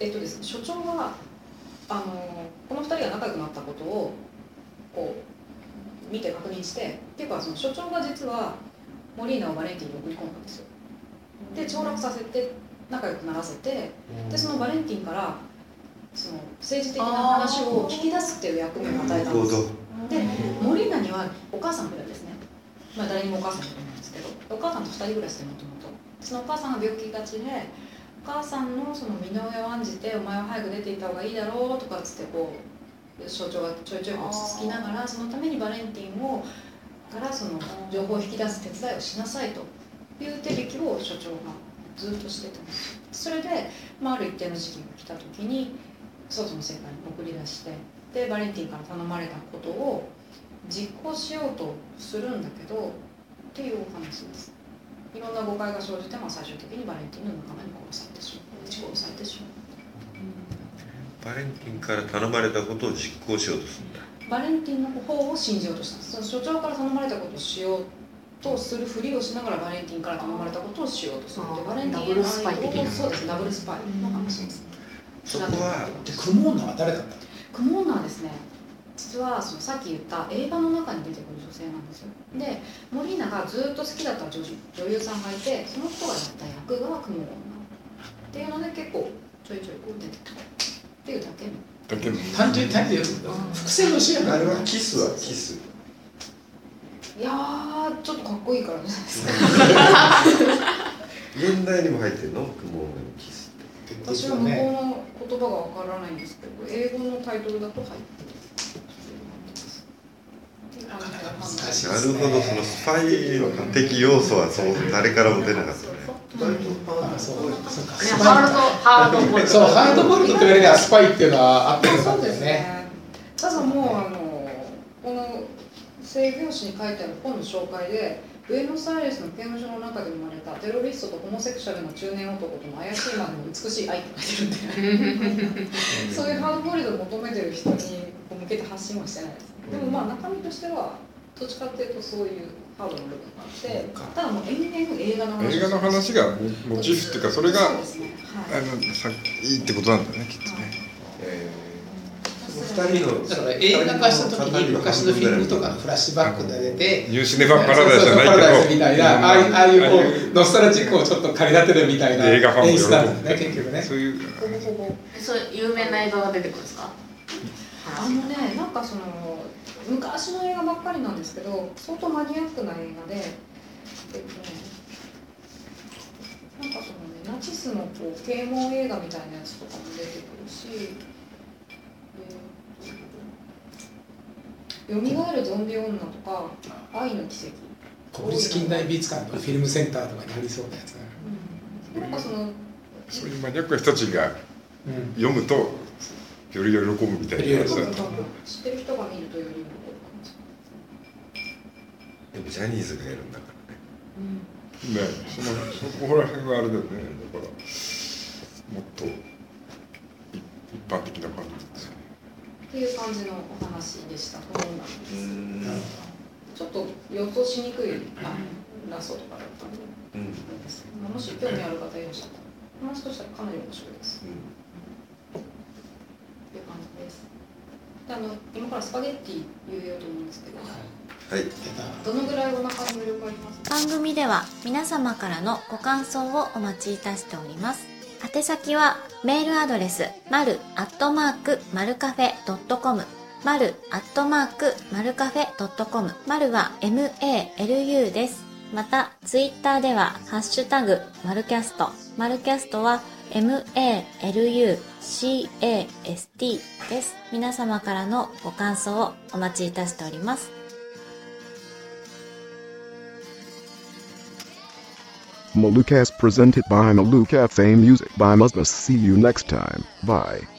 えっとですね所長があのこの2人が仲良くなったことをこう見て確認してっていうかその所長が実はモリーナをバレンティンに送り込んだんですよ。で凋落させて仲良くならせてでそのバレンティンからその政治的な話を聞き出すっていう役目を与えたんです。でモリーナにはお母さんがいるんですね。まあ誰にもお母さんがいるんですけどお母さんと2人暮らしでもともと。そのお母さんが病気がちでお母さんのその身の上を案じて「お前は早く出ていった方がいいだろう」とかっつってこう所長がちょいちょい落ち着きながらそのためにバレンティンをからその情報を引き出す手伝いをしなさいという手引きを所長がずっとしてたんですそれで、まあ、ある一定の時期が来た時に外の世界に送り出してでバレンティンから頼まれたことを実行しようとするんだけどっていうお話ですいろんな誤解が生じて、まあ、最終的にバレンティンの仲間に殺されてしまう。されてしまうバレンティンから頼まれたことを実行しようとするんだ。バレンティンの方を信じようとしたその所長から頼まれたことをしようとするふりをしながらバレンティンから頼まれたことをしようとするでバレンティンダブルスパイ的なそうですダブルスパイ。の話ですそこはでクモーナは誰だったの？クモーナはですね実はそのさっき言った映画の中に出てくる女性なんですよ。でモリーナがずっと好きだった女女優さんがいてその人がやった役がクモーナっていうので結構ちょいちょいこう出てくるっていうだけの。だけど単純に単純に伏線のシーンあれはキスはキス。いやーちょっとかっこいいからじゃないですか現代にも入ってるの？雲のキスって。私は向こうの言葉がわからないんですけど英語のタイトルだと入ってるっていう感じで難しいなるほどそのスパイ的要素はそう誰からも出なかったね。ハードボイルドそうハードボイルドと言われりゃスパイっていうのは合ってるんそうですだよね。ねただもうあのこの性病誌に書いてある本の紹介でブエノスアイレスの刑務所の中で生まれたテロリストとホモセクシャルの中年男との怪しいまでも美しい愛って書いてるん。でそういうハードボイルドを求めてる人に向けて発信はしてないです。でもまあ中身としてはどっちかっていうとそういうハードの部分があってただもう延々映画の話。映画の話がモチーフっていうかそれがね。はい。あのさいいってことなんだねきっとね。二人のだから映画化した時に昔のフィルムとかのフラッシュバックで出てニューシネマパラダイスじゃないけど。みたいなああいうああいう。こうノスタルジックをちょっと駆り立てるみたいな。映画ファンも演出なん喜ぶね結局ね。そういう。有名な映画が出てくるんですか？あのねなんかその昔の映画ばっかりなんですけど相当マニアックな映画でえっとねなんかそのねナチスのこう啓蒙映画みたいなやつとかも出てくるしよみがえるゾンビ女とか愛の奇跡。国立近代美術館のフィルムセンターとかにありそうなやつねなんかそのそういうマニアックな人たちがうん。読むとより喜ぶみたいな。話だと知ってる人が見るとより喜ぶかもしでもジャニーズがやるんだからね。れない、ね。そのそこら辺はあれだよね。だからもっとい一般的な感じですよね。っていう感じのお話でした。このちょっと予想しにくいあラストとかだったんで、うん。まあもし興味ある方いらっしゃったら、話としてはかなり面白いです。っていう感じです。であの今からスパゲッティ言うようと思うんですけど、はい。どのぐらいお腹に魅力あります？か番組では皆様からのご感想をお待ちいたしております。宛先はメールアドレス、まるアットマークマルカフェドットコム、まるアットマークマルカフェドットコム、まるは MALU です。また、ツイッターでは、ハッシュタグ、マルキャスト。マルキャストは、m-a-l-u-c-a-s-t です。皆様からのご感想をお待ちいたしております。マルキャスト presented by マルキフェ Music by Musmus. See you next time. Bye.